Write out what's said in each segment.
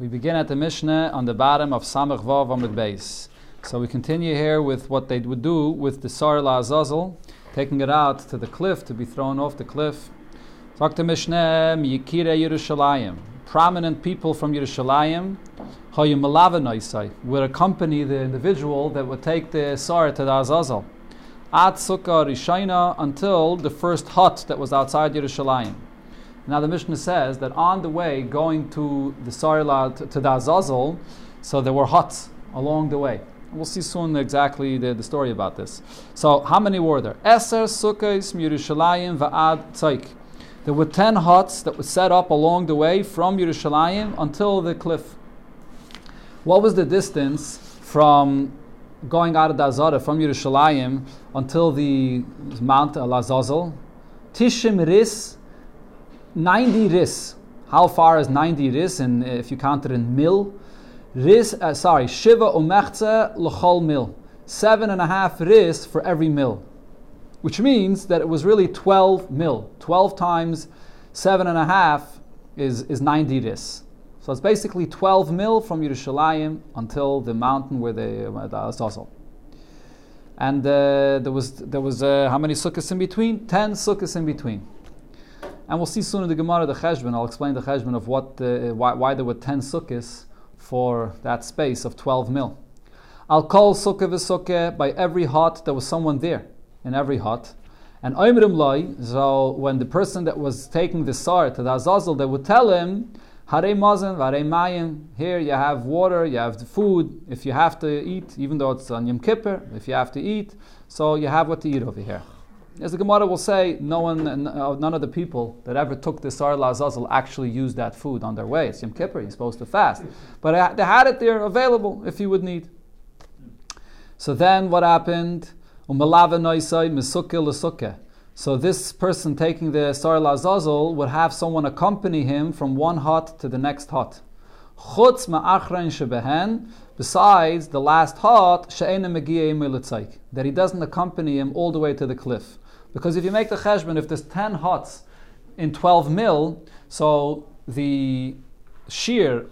We begin at the Mishnah on the bottom of Samach Vav Amud Beis. So we continue here with what they would do with the Sar Azazel, taking it out to the cliff to be thrown off the cliff. Talk to Mishnah Yikire Yerushalayim. Prominent people from Yerushalayim would accompany the individual that would take the Sar to the Azazel. At Sukkah Rishaina until the first hut that was outside Yerushalayim. Now the Mishnah says that on the way going to the Sarila, to, to the Azazel, so there were huts along the way. We'll see soon exactly the, the story about this. So how many were there? Eser Sukkos Yerushalayim Va'ad Tzaik. There were ten huts that were set up along the way from Yerushalayim until the cliff. What was the distance from going out of the Azara from Yerushalayim until the Mount Al Azazel? Tishim Ris 90 ris. How far is 90 ris? And if you count it in mil, ris. Uh, sorry, shiva umechze l'chol mil. Seven and a half ris for every mil, which means that it was really 12 mil. 12 times seven and a half is, is 90 ris. So it's basically 12 mil from Yerushalayim until the mountain where they uh, the Azazel. And uh, there was there was uh, how many sukkahs in between? Ten sukkahs in between. And we'll see soon in the Gemara the Cheshbon. I'll explain the Cheshbon of what the, why, why, there were 10 sukkahs for that space of 12 mil. I'll call sukkah v'sukkah by every hut, there was someone there in every hut. And Oimrim Loi, so when the person that was taking the sar to the Azazel, they would tell him, Hare Mazan, Hare Mayim, here you have water, you have the food, if you have to eat, even though it's on Yom Kippur, if you have to eat, so you have what to eat over here. As the Gemara will say, no one, uh, none of the people that ever took the Sar Lazazel actually used that food on their way. It's Yom Kippur, you're supposed to fast. But they had it there available if you would need. So then what happened? So this person taking the Sar Lazazel would have someone accompany him from one hut to the next hut. Besides the last hut, that he doesn't accompany him all the way to the cliff. Because if you make the cheshbon, if there's 10 huts in 12 mil, so the shear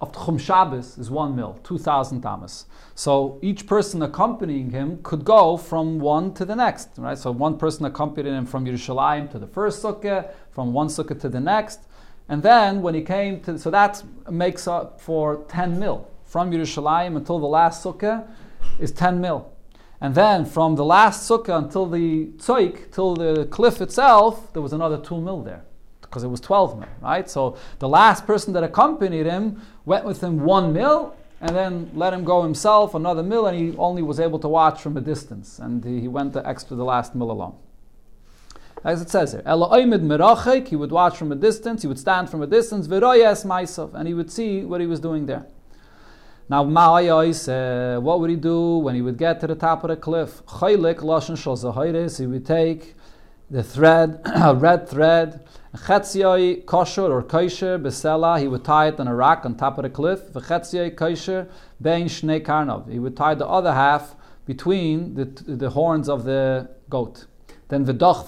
of Tchum Shabbos is 1 mil, 2,000 tamas. So each person accompanying him could go from one to the next, right? So one person accompanied him from Yerushalayim to the first sukkah, from one sukkah to the next. And then when he came to, so that makes up for 10 mil. From Yerushalayim until the last sukkah is 10 mil. And then from the last sukkah until the tzoik, till the cliff itself, there was another two mil there because it was 12 mil, right? So the last person that accompanied him went with him one mil and then let him go himself another mil, and he only was able to watch from a distance, and he went the extra the last mil alone. As it says here, he would watch from a distance, he would stand from a distance, and he would see what he was doing there. Now, uh, what would he do when he would get to the top of the cliff? He would take the thread, a red thread, Chetziyoi kosher or kosher besela, he would tie it on a rock on top of the cliff. V'chetziyoi kosher bein shnei karnov. He would tie the other half between the, the horns of the goat. Then v'doch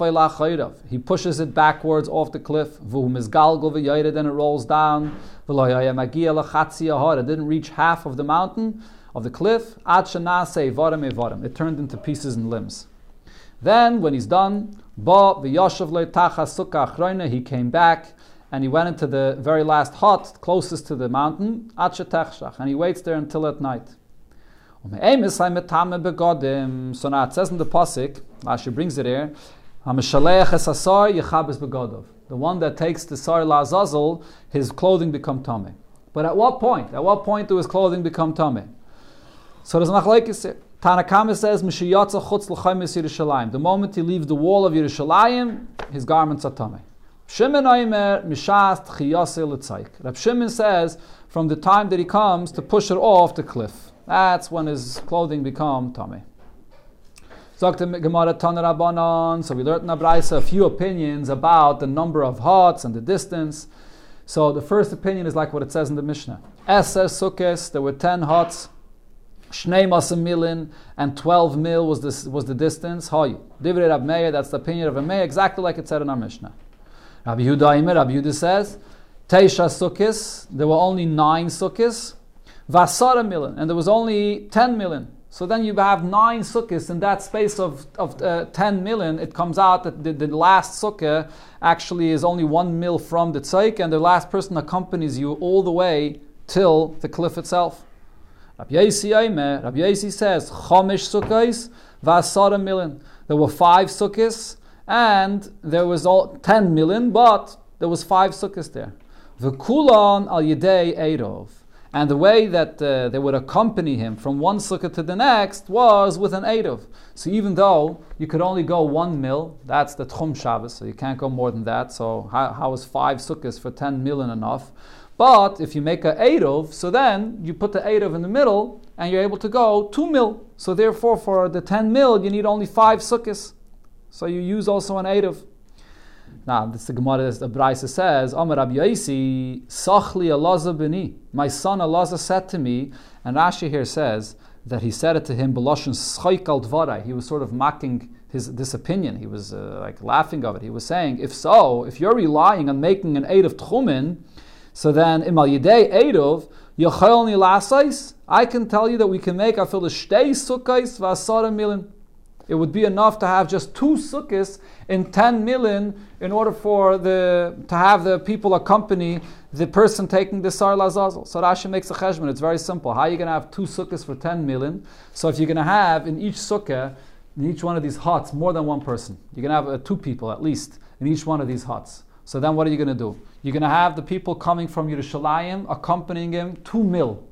He pushes it backwards off the cliff. V'hu mizgalgul v'yoyred, then it rolls down. It didn't reach half of the mountain, of the cliff. It turned into pieces and limbs. Then, when he's done, he came back and he went into the very last hut closest to the mountain, and he waits there until at night. So now it says in the Pasik, Rashi brings it here, the one that takes the Sar Lazazel, his clothing become tummy. But at what point? At what point do his clothing become tummy? So there's machlekes Tanakama says. The moment he leaves the wall of Yerushalayim, his garments are tummy. Shimon Aimer mishas tchiyase l'tzayik. Rab Shimon says, from the time that he comes to push it off the cliff, that's when his clothing become tummy. So we learned in Abraisa a few opinions about the number of huts and the distance. So the first opinion is like what it says in the Mishnah. Eser sukkes, there were ten huts. Shnei milin and 12 mil was, this, was the distance. Hoy. Divrei Rab that's the opinion of Meir, exactly like it said in our Mishnah. Rabbi Yehuda Imer, Rabbi Yehuda says, Teisha sukkis, there were only nine sukkis. Vasara million, and there was only 10 million. So then you have nine sukkahs in that space of, of uh, 10 million. It comes out that the, the last sukkah actually is only one mil from the tzaik, and the last person accompanies you all the way till the cliff itself. Rabbi Yasi says, Chomish sukkahs, vasara million. There were five sukkahs, and there was all 10 million, but there was five sukkahs there. V'kulan al yedei eirov. And the way that uh, they would accompany him from one sukkah to the next was with an Eidov. So even though you could only go one mil, that's the Tchum Shabbos, so you can't go more than that. So how, how is five sukkahs for ten 10 million enough? But if you make a Eidov, so then you put the Eidov in the middle and you're able to go two mil. So therefore for the 10 mil, you need only five sukkahs. So you use also an Eidov. Now, this the Gemara, the Braisa says, Amar Rabbi Sachli beni. My son Alaza said to me, and Rashi here says that he said it to him, Beloshin Schaik al. He was sort of mocking his this opinion. He was uh, like laughing of it. He was saying, if so, if you're relying on making an aid of Tchumen, so then Imal Yidei Eidov, Yochel Lasais, I can tell you that we can make, the Shtei Sukkais Vasara Milin. It would be enough to have just two sukkahs in 10 million in order for the to have the people accompany the person taking the Sar Lazazel. So Rashi makes a cheshbon. It's very simple. How are you going to have two sukkahs for 10 million? So if you're going to have in each sukkah, in each one of these huts, more than one person, you're going to have uh, two people at least in each one of these huts. So then what are you going to do? You're going to have the people coming from Yerushalayim accompanying him two mil.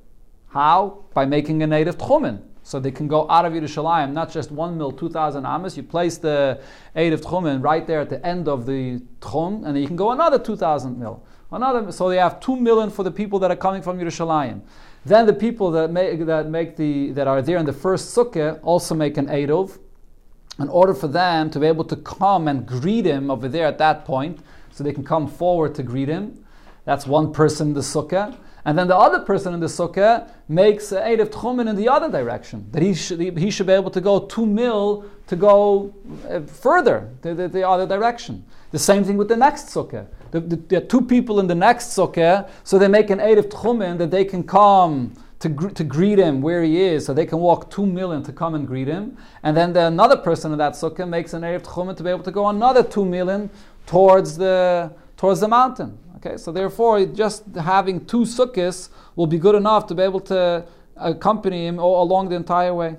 How? By making a native tchumen. So they can go out of Yerushalayim, not just one mil, 2,000 amas. You place the aid of Tchumen right there at the end of the Tchum, and then you can go another 2,000 mil. Another, so they have 2 million for the people that are coming from Yerushalayim. Then the people that make, that make the, that are there in the first sukkah also make an Eidov in order for them to be able to come and greet him over there at that point, so they can come forward to greet him. That's one person in the sukkah. And then the other person in the sukkah makes a of tchumen in the other direction. That he should, he should be able to go two mil to go uh, further, the, the, the, other direction. The same thing with the next sukkah. The, the, there are two people in the next sukkah, so they make an aid of tchumen that they can come to, to greet him where he is, so they can walk two million to come and greet him. And then the, another person in that sukkah makes an of tchumen to be able to go another two million towards the, towards the mountain. Okay, so therefore, just having two sukkahs will be good enough to be able to accompany him along the entire way.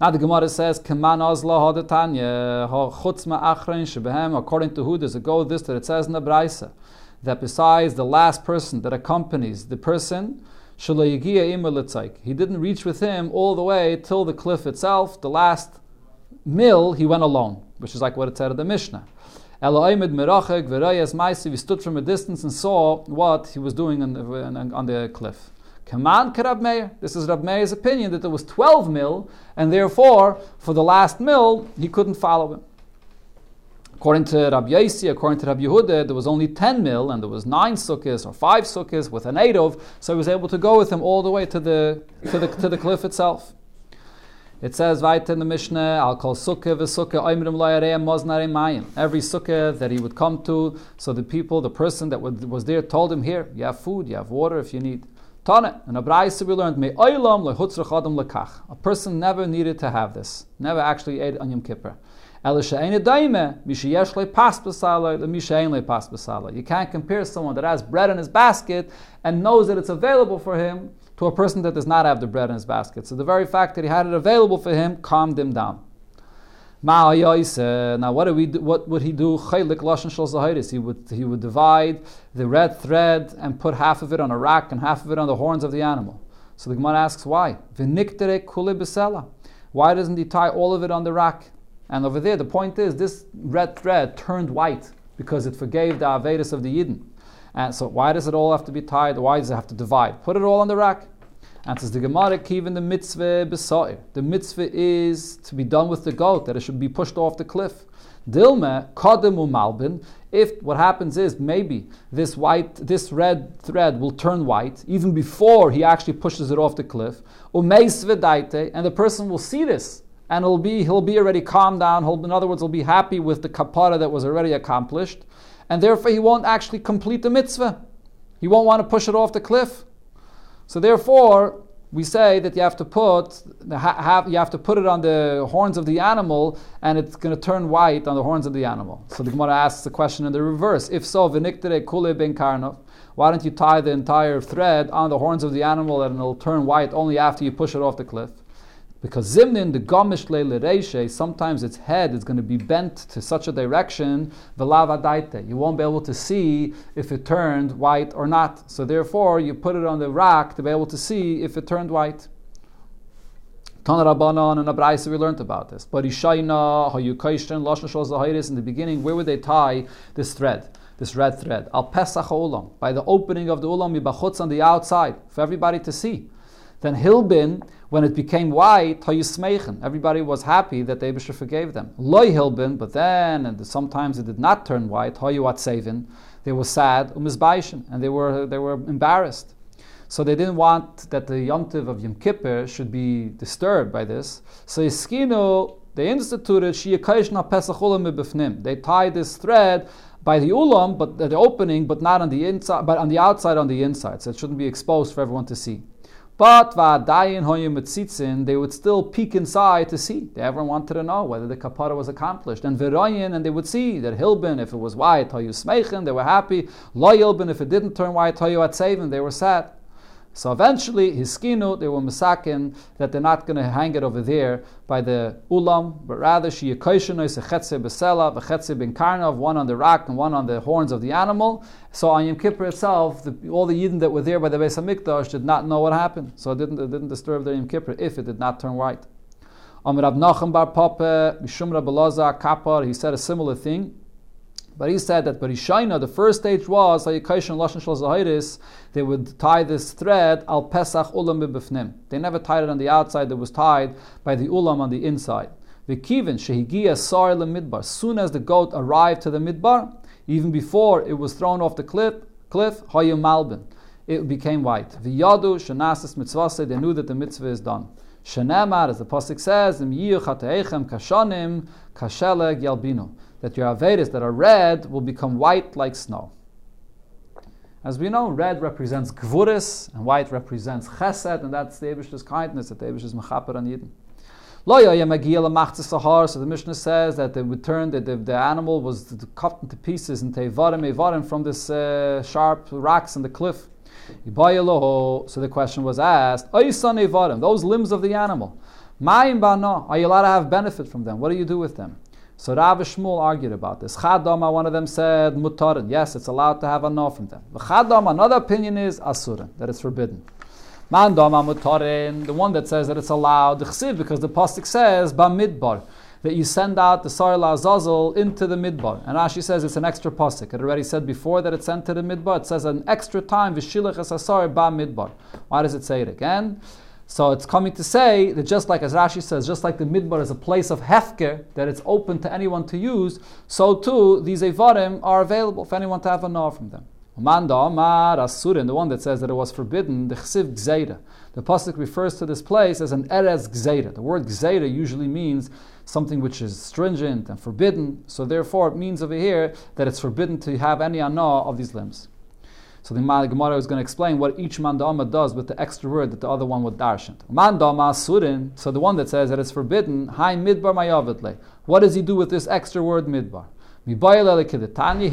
Now the Gemara says, "Keman azla hadatanya chutzma achrein shebehem." According to who does it go? This that it says in the Brisa that besides the last person that accompanies the person, he didn't reach with him all the way till the cliff itself. The last mill, he went alone, which is like what it said in the Mishnah. Elohimid merachek v'rayas ma'isi. We stood from a distance and saw what he was doing on the, on the cliff. Kaman Rab Meir. This is Rab Meir's opinion that there was 12 mil, and therefore, for the last mil, he couldn't follow him. According to Rab Yaisi, according to Rab Yehuda, there was only 10 mil, and there was 9 sukkahs or 5 sukkahs with an 8 of, so he was able to go with him all the way to the, to the, to the cliff itself. It says right in the Mishnah, I'll call sukkah v'sukkah oimrim loyareim moznare mayim. Every sukkah that he would come to, so the people, the person that was there told him, here, you have food, you have water if you need. Tana, and a brayse we learned, me oilam lehutzrach adam lekach. A person never needed to have this, never actually ate on Yom Kippur. You can't compare someone that has bread in his basket and knows that it's available for him to a person that does not have the bread in his basket. So the very fact that he had it available for him calmed him down. Now, what, do we do, what would he do? He would, he would divide the red thread and put half of it on a rack and half of it on the horns of the animal. So the Gemara asks why. Why doesn't he tie all of it on the rack? And over there, the point is this red thread turned white because it forgave the Avedis of the Yidden. And so why does it all have to be tied? Why does it have to divide? Put it all on the rack. Says the Gemara, even the mitzvah besair. The mitzvah is to be done with the goat, that it should be pushed off the cliff. Dilma kademu malbin. If what happens is maybe this white, this red thread will turn white even before he actually pushes it off the cliff, and the person will see this and he'll be he'll be already calmed down. In other words, he'll be happy with the kapara that was already accomplished. And therefore he won't actually complete the mitzvah. He won't want to push it off the cliff. So therefore, we say that you have to put you have to put it on the horns of the animal, and it's going to turn white on the horns of the animal. So the Gemara asks the question in the reverse: If so, v'niktere kule ben karnov, why don't you tie the entire thread on the horns of the animal and it'll turn white only after you push it off the cliff? Because Zimnin, the Gomish Le'lereishe, sometimes its head is going to be bent to such a direction, Velavadaite. You won't be able to see if it turned white or not. So therefore, you put it on the rack to be able to see if it turned white. Tana Rabbanon and Abraisa, we learned about this. But Ishaina, Hayukaishan, Lashna in the beginning, where would they tie this thread? This red thread. Al Pesach Ulam, by the opening of the Ulam, Yibachutz on the outside, for everybody to see. Then Hilbin, when it became white, everybody was happy that the Abisha forgave them. Loy Hilbin, but then, and sometimes it did not turn white, they were sad, and they were, they were embarrassed. So they didn't want that the Yomtiv of Yom Kippur should be disturbed by this. So Iskino, they instituted Pesach They tied this thread by the ulam, but the opening, but not on the inside, but on the outside, on the inside. So it shouldn't be exposed for everyone to see. But they would still peek inside to see. They ever wanted to know whether the kapara was accomplished. And virayin, and they would see that hilbin, if it was white, hayu smeichen, they were happy. Lo hilbin, if it didn't turn white, hayu atzevin, they were sad. So eventually, his skinu, they were masakin that they're not going to hang it over there by the ulam, but rather she yekoshin is a chetze besela, a bin karnav, one on the rack and one on the horns of the animal. So on Yom Kippur itself, the, all the Yidden that were there by the Beis Hamikdash did not know what happened, so it didn't, it didn't disturb their Yom Kippur if it did not turn white. Rab Nachum Bar Papa, Mishum Rab Kapar, he said a similar thing. But he said that Barishaina, the first stage was they would tie this thread al Pesach ulam b'bifnim. They never tied it on the outside; it was tied by the ulam on the inside. Shehigia sar midbar. Soon as the goat arrived to the midbar, even before it was thrown off the cliff, cliff it became white. V'yadu shenasis mitzvase. They knew that the mitzvah is done. Shenemar, as the pasuk says, im kashanim kasheleg yalbinu that your Avedas that are red will become white like snow. As we know, red represents Gvuris and white represents Chesed, and that's the Abish's kindness, that the Abish is Mechaper and Yidden. So the Mishnah says that they would turn, that the, the animal was cut into pieces into Evarim, Evarim from this uh, sharp rocks in the cliff. So the question was asked, those limbs of the animal, are you allowed to have benefit from them? What do you do with them? So Rav Shmuel argued about this. Chadama, one of them said mutarin. Yes, it's allowed to have a from them. Chadama, another opinion is asurin, that it's forbidden. Mandama mutarin, the one that says that it's allowed, the because the pasuk says bamidbar that you send out the Sarla Azazel into the Midbar. And Rashi says it's an extra pasuk. It already said before that it's sent to the Midbar. It says an extra time, Vishilach Asasar Ba Midbar. Why does it say it again? So it's coming to say that just like as Rashi says, just like the midbar is a place of hefker that it's open to anyone to use, so too these evarim are available for anyone to have a gnaw from them. Manda Amar Asurin, the one that says that it was forbidden, the chsiv gzeira. The pasuk refers to this place as an erez gzeira. The word gzeira usually means something which is stringent and forbidden. So therefore, it means over here that it's forbidden to have any anah of these limbs. So the Gemara is going to explain what each mandama does with the extra word that the other one would darshan. Mandama surin. So the one that says that it's forbidden. Hi midbar mayavitle. What does he do with this extra word midbar? He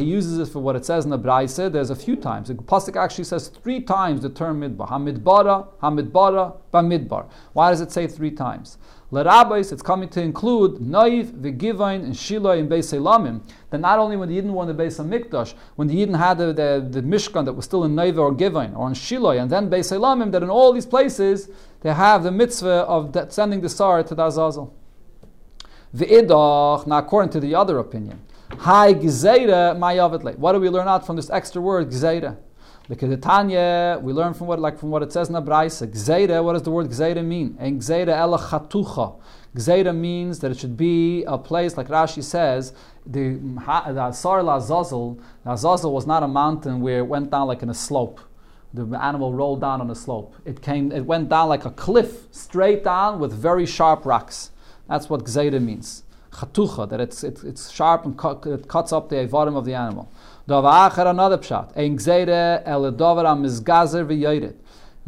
uses it for what it says in the Braise. There's a few times. The Pasuk actually says three times the term midbar. Hamidbara, Hamidbara, Bamidbar. Why does it say three times? L'rabbis, it's coming to include Naiv, V'givain, and Shiloh in Beis Elamim. That not only when the Yidden in the Beis Hamikdash, when the Yidden had the, the, the, Mishkan that was still in Naiv or Givain, or in Shiloh, and then Beis Elamim, that in all these places they have the mitzvah of sending the Sar to the Azazel. V'idach, now according to the other opinion, Hi Gzeira Mayavitle. What do we learn out from this extra word, Gzeira? Because the Tanya, we learn from what like from what it says in the Braisa. Gzeira, what does the word Gzeira mean? And Gzeira ela chatucha. Gzeira means that it should be a place, like Rashi says, the, the Asar Lazazel, Lazazel was not a mountain where it went down like in a slope. The animal rolled down on a slope. It came, it went down like a cliff, straight down with very sharp rocks. That's what Gzeira means. Chatucha, that it's, it's, sharp and cut, it cuts up the avarim of the animal. Davacher another pshat. Ein gzeire el dover mizgazer v'yoyred.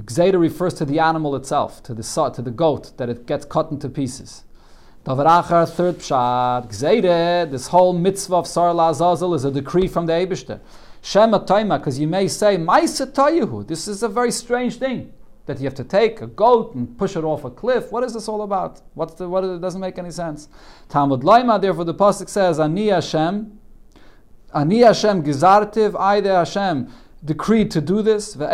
Gzeira refers to the animal itself, to the to the goat, that it gets cut into pieces. Davarachar, third pshat. Gzeira, this whole mitzvah of Sar Azazel is a decree from the Eibishter. Shema Taima, because you may say, Maisa This is a very strange thing that you have to take a goat and push it off a cliff. What is this all about? What's the, what, it doesn't make any sense. Talmud Laima, therefore, the Pasuk says, Ani Hashem, Ani Hashem gizartiv, Aide Hashem decreed to do this. You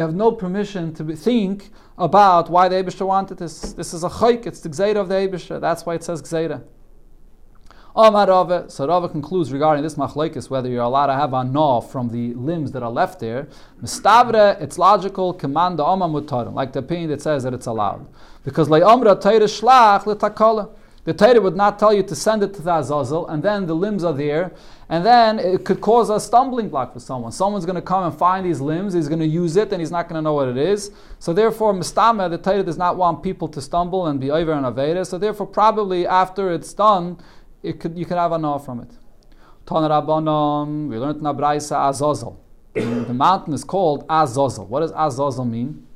have no permission to think about why the Abishah wanted this. This is a chayk, it's the gzeira of the Abishah. That's why it says gzeira. Omar Rava, so Rava concludes regarding this machlekes whether you're allowed to have a no from the limbs that are left there. Mistavre, it's logical. Command the Omar like the opinion that says that it's allowed, because le'omra teire shlach le'takala. The Torah would not tell you to send it to the Azazel, and then the limbs are there, and then it could cause a stumbling block for someone. Someone's going to come and find these limbs, he's going to use it, and he's not going to know what it is. So therefore, Mistama, the Torah does not want people to stumble and be over and Aveda. So therefore, probably after it's done, it could, you could have a no from it. Tana Rabbanon, we learned in Azazel. the mountain is called Azazel. What does Azazel mean?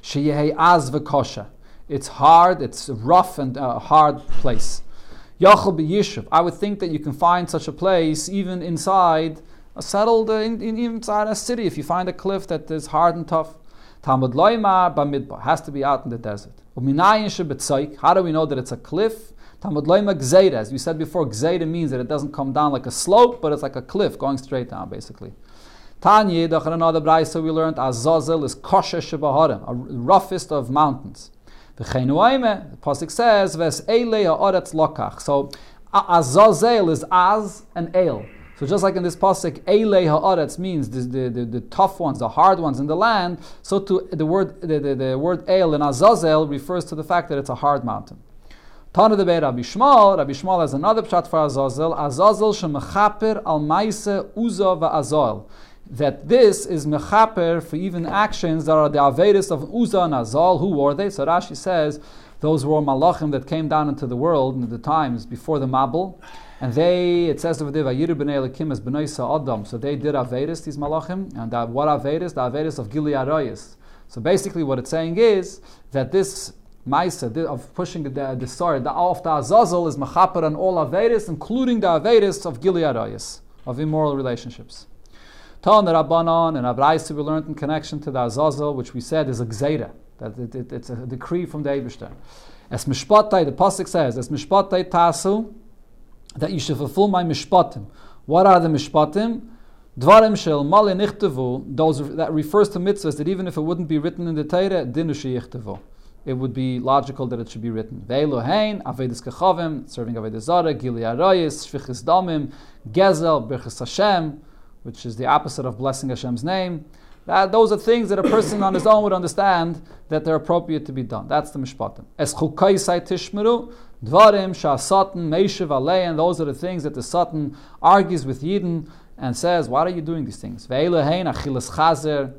Sheyehei Az v'kosha. It's hard, it's a rough and uh, hard place. Yachal Yishuv. I would think that you can find such a place even inside a settled, uh, in, in, inside a city. If you find a cliff that is hard and tough, Talmud Loimar Bamidbar has to be out in the desert. How do we know that it's a cliff? Talmud Loima Gzeida. As we said before, Gzeida means that it doesn't come down like a slope, but it's like a cliff going straight down, basically. Tanya, another brayso we learned, Azazel is Kosher Shebaharim, a roughest of mountains. The Pasuk says, Ves lokach. So Azazel is Az and El. So just like in this pasuk, Eile ha'aretz means the, the, the, the, tough ones, the hard ones in the land. So to the word the, the, the word El in Azazel refers to the fact that it's a hard mountain. Tana de Rabbi Shmuel. Rabbi Shmuel has another pshat for Azazel. Azazel shemechaper al maise uza va'azal that this is mechaper for even actions that are the Avedis of Uza and Azal. Who were they? So Rashi says those were malachim that came down into the world in the times before the Mabul. And they, it says over there, Vayiru b'nei Elikim as b'nei Adam. So they did Avedis, these malachim. And what Avedis? The Avedis of Gilead Arayis. So basically what it's saying is that this Maisa of pushing the, the, the the of the Azazel is mechaper on all Avedis, including the Avedis of Gilead Arayis, of immoral relationships. Ton Rabbanon and Abraisa we learned in connection to the Azazel, which we said is a gzeira, that it, it, it's a decree from the Eibishter. As mishpatai, the pasuk says, as mishpatai tasu, that you should fulfill my mishpatim. What are the mishpatim? Dvarim shel male nichtevu, those that refers to mitzvahs that even if it wouldn't be written in the Torah, dinu sheyichtavu. It would be logical that it should be written. Ve'elohein, avedis kechavim, serving avedis zara, gili arayis, shvichis damim, gezel, birchis Hashem, which is the opposite of blessing Hashem's name. That, those are things that a person on his own would understand that they're appropriate to be done. That's the mishpatim. Es chukaisai tishmeru, dvarim sha'asatan meishiv and those are the things that the Satan argues with Yidden and says, why are you doing these things? Ve'elehein achilas chazer,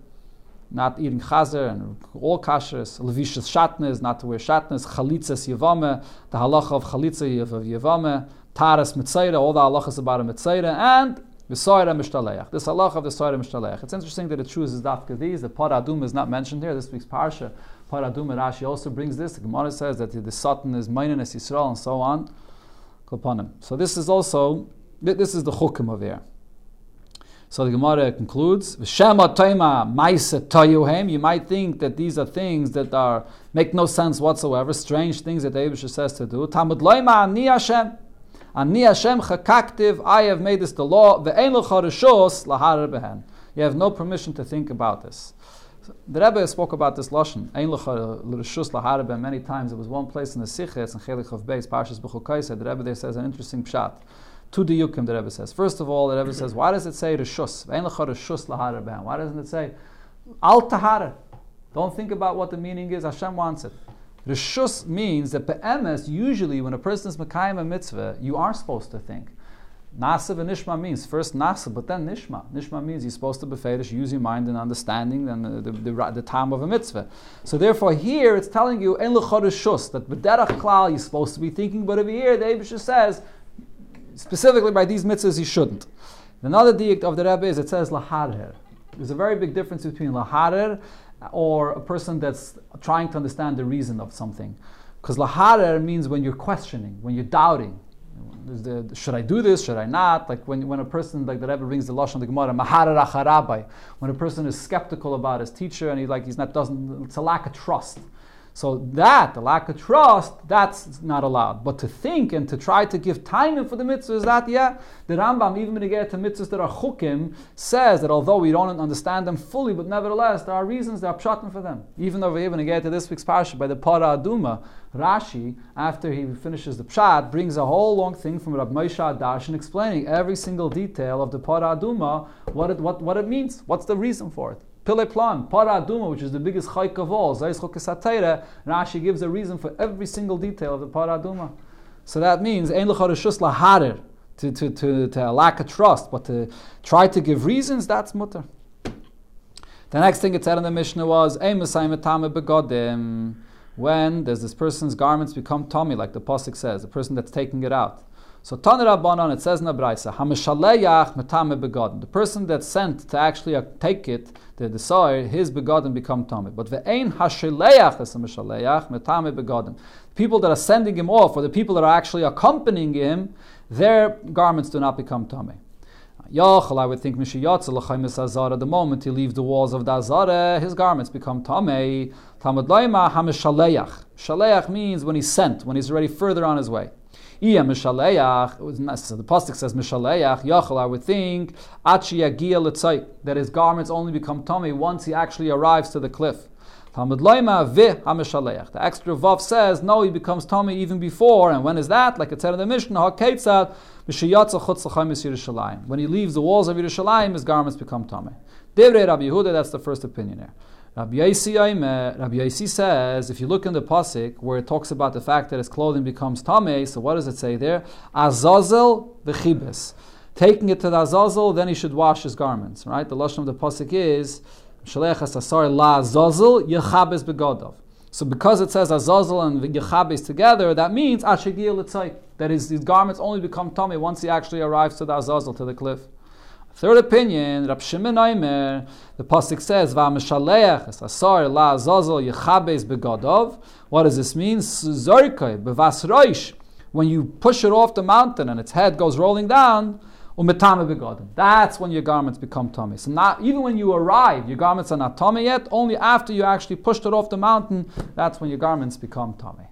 not eating chazer and all kashers, levishas shatnez, not to wear shatnez, chalitzas yevame, the halacha of chalitza of yevame, taras mitzayra, all the halachas about a mitzayra, and V'soira mishtaleach. This halach of the soira mishtaleach. It's interesting that it chooses dafka these. The paradum is not mentioned here. This week's parsha, paradum Rashi also brings this. The Gemara says that the satan is mainin es Yisrael and so on. So this is also this is the chukim of here. So the Gemara concludes. You might think that these are things that are make no sense whatsoever, strange things that the Eibush says to do. Tamud ani Hashem. Chakaktiv, I have made this the law, ve'en l'charishos lahar behen. You have no permission to think about this. The Rebbe spoke about this lashon, ein l'rishus lahar behen, many times. It was one place in the Siches, in Chelik of Beis, Parshas B'chukaisa, the Rebbe there says an interesting pshat. Two diyukim, the Rebbe says. First of all, the Rebbe says, why does it say rishus? Ve'en l'charishus lahar behen. Why doesn't it say al tahara? Don't think about what the meaning is. Hashem wants it. Rishus means that be'emes, usually when a person is Mekayim a mitzvah, you are supposed to think. Nasa and Nishma means first Nasa, but then Nishma. Nishma means you're supposed to be fedish, use your mind and understanding and the, the, the, the, time of a mitzvah. So therefore, here it's telling you en shus that b'derach klal you're supposed to be thinking, but over here the Abisha says specifically by these mitzvahs, you shouldn't. Another dict of the Rebbe is it says laharer. There's a very big difference between laharer or a person that's trying to understand the reason of something. Because laharer means when you're questioning, when you're doubting. The, should I do this? Should I not? Like when, when a person, like the Rebbe brings the lashon the Gemara, acharabai. When a person is skeptical about his teacher and he like he's not doesn't. It's a lack of trust. So that, the lack of trust, that's not allowed. But to think and to try to give time for the mitzvahs, that, yeah, the Rambam, even when you get to mitzvahs that are chukim, says that although we don't understand them fully, but nevertheless, there are reasons, there are pshatim for them. Even though we're even get to this week's parsha by the Para Aduma, Rashi, after he finishes the pshat, brings a whole long thing from Rab Moshe Darshan explaining every single detail of the Para Aduma, what it, what, what it means, what's the reason for it. Pile Plan, Para Aduma, which is the biggest chayk of all, Rashi gives a reason for every single detail of the Para Aduma. So that means, Ein L'chorishus Laharer, to, to, to, to lack of trust, but to try to give reasons, that's mutter. The next thing it said in the Mishnah was, Begodim, when does this person's garments become tummy, like the Pasuk says, the person that's taking it out. So Tanir Rabbanon, it says in the Braisa, Hamishaleach metame begodim. The person that's sent to actually uh, take it, the, desire, his begodim become tummy. But ve'ein hashaleach es hamishaleach metame begodim. People that are sending him off, or the people that are actually accompanying him, their garments do not become tummy. Yachal, I would think Azara. The moment he leaves the walls of the Azara, his garments become tamei. Talmud Laima Hamishaleach. Shaleach means when he's sent, when he's already further on his way. Iya mishaleach, the pasuk says mishaleach, yachal, I would think, achi that his garments only become tummy once he actually arrives to the cliff. Talmud loima vi. The extra vav says, no, he becomes tummy even before, and when is that? Like it said in the Mishnah, ha-ketzad, when he leaves the walls of Yerushalayim, his garments become tummy. Rabbi Yehuda, that's the first opinion here. Rabbi Yaisi says, if you look in the pasuk where it talks about the fact that his clothing becomes tamei, so what does it say there? Azazel v'chibes. Taking it to the Azazel, then he should wash his garments. Right? The lashon of the pasuk is Shalechas asar la Azazel yechabes begodov. So because it says Azazel and Yechabes together, that means Ashigil that his, his garments only become tummy once he actually arrives to the Azazel, to the cliff. Third opinion, Rab Shimon Aimer, the pasuk says, "Va'meshaleach es asar yechabes begodov." What does this mean? Zorkei bevas roish. When you push it off the mountain and its head goes rolling down, umetame begodim. That's when your garments become tummy. So not even when you arrive, your garments are not tummy yet. Only after you actually pushed it off the mountain, that's when your garments become tummy.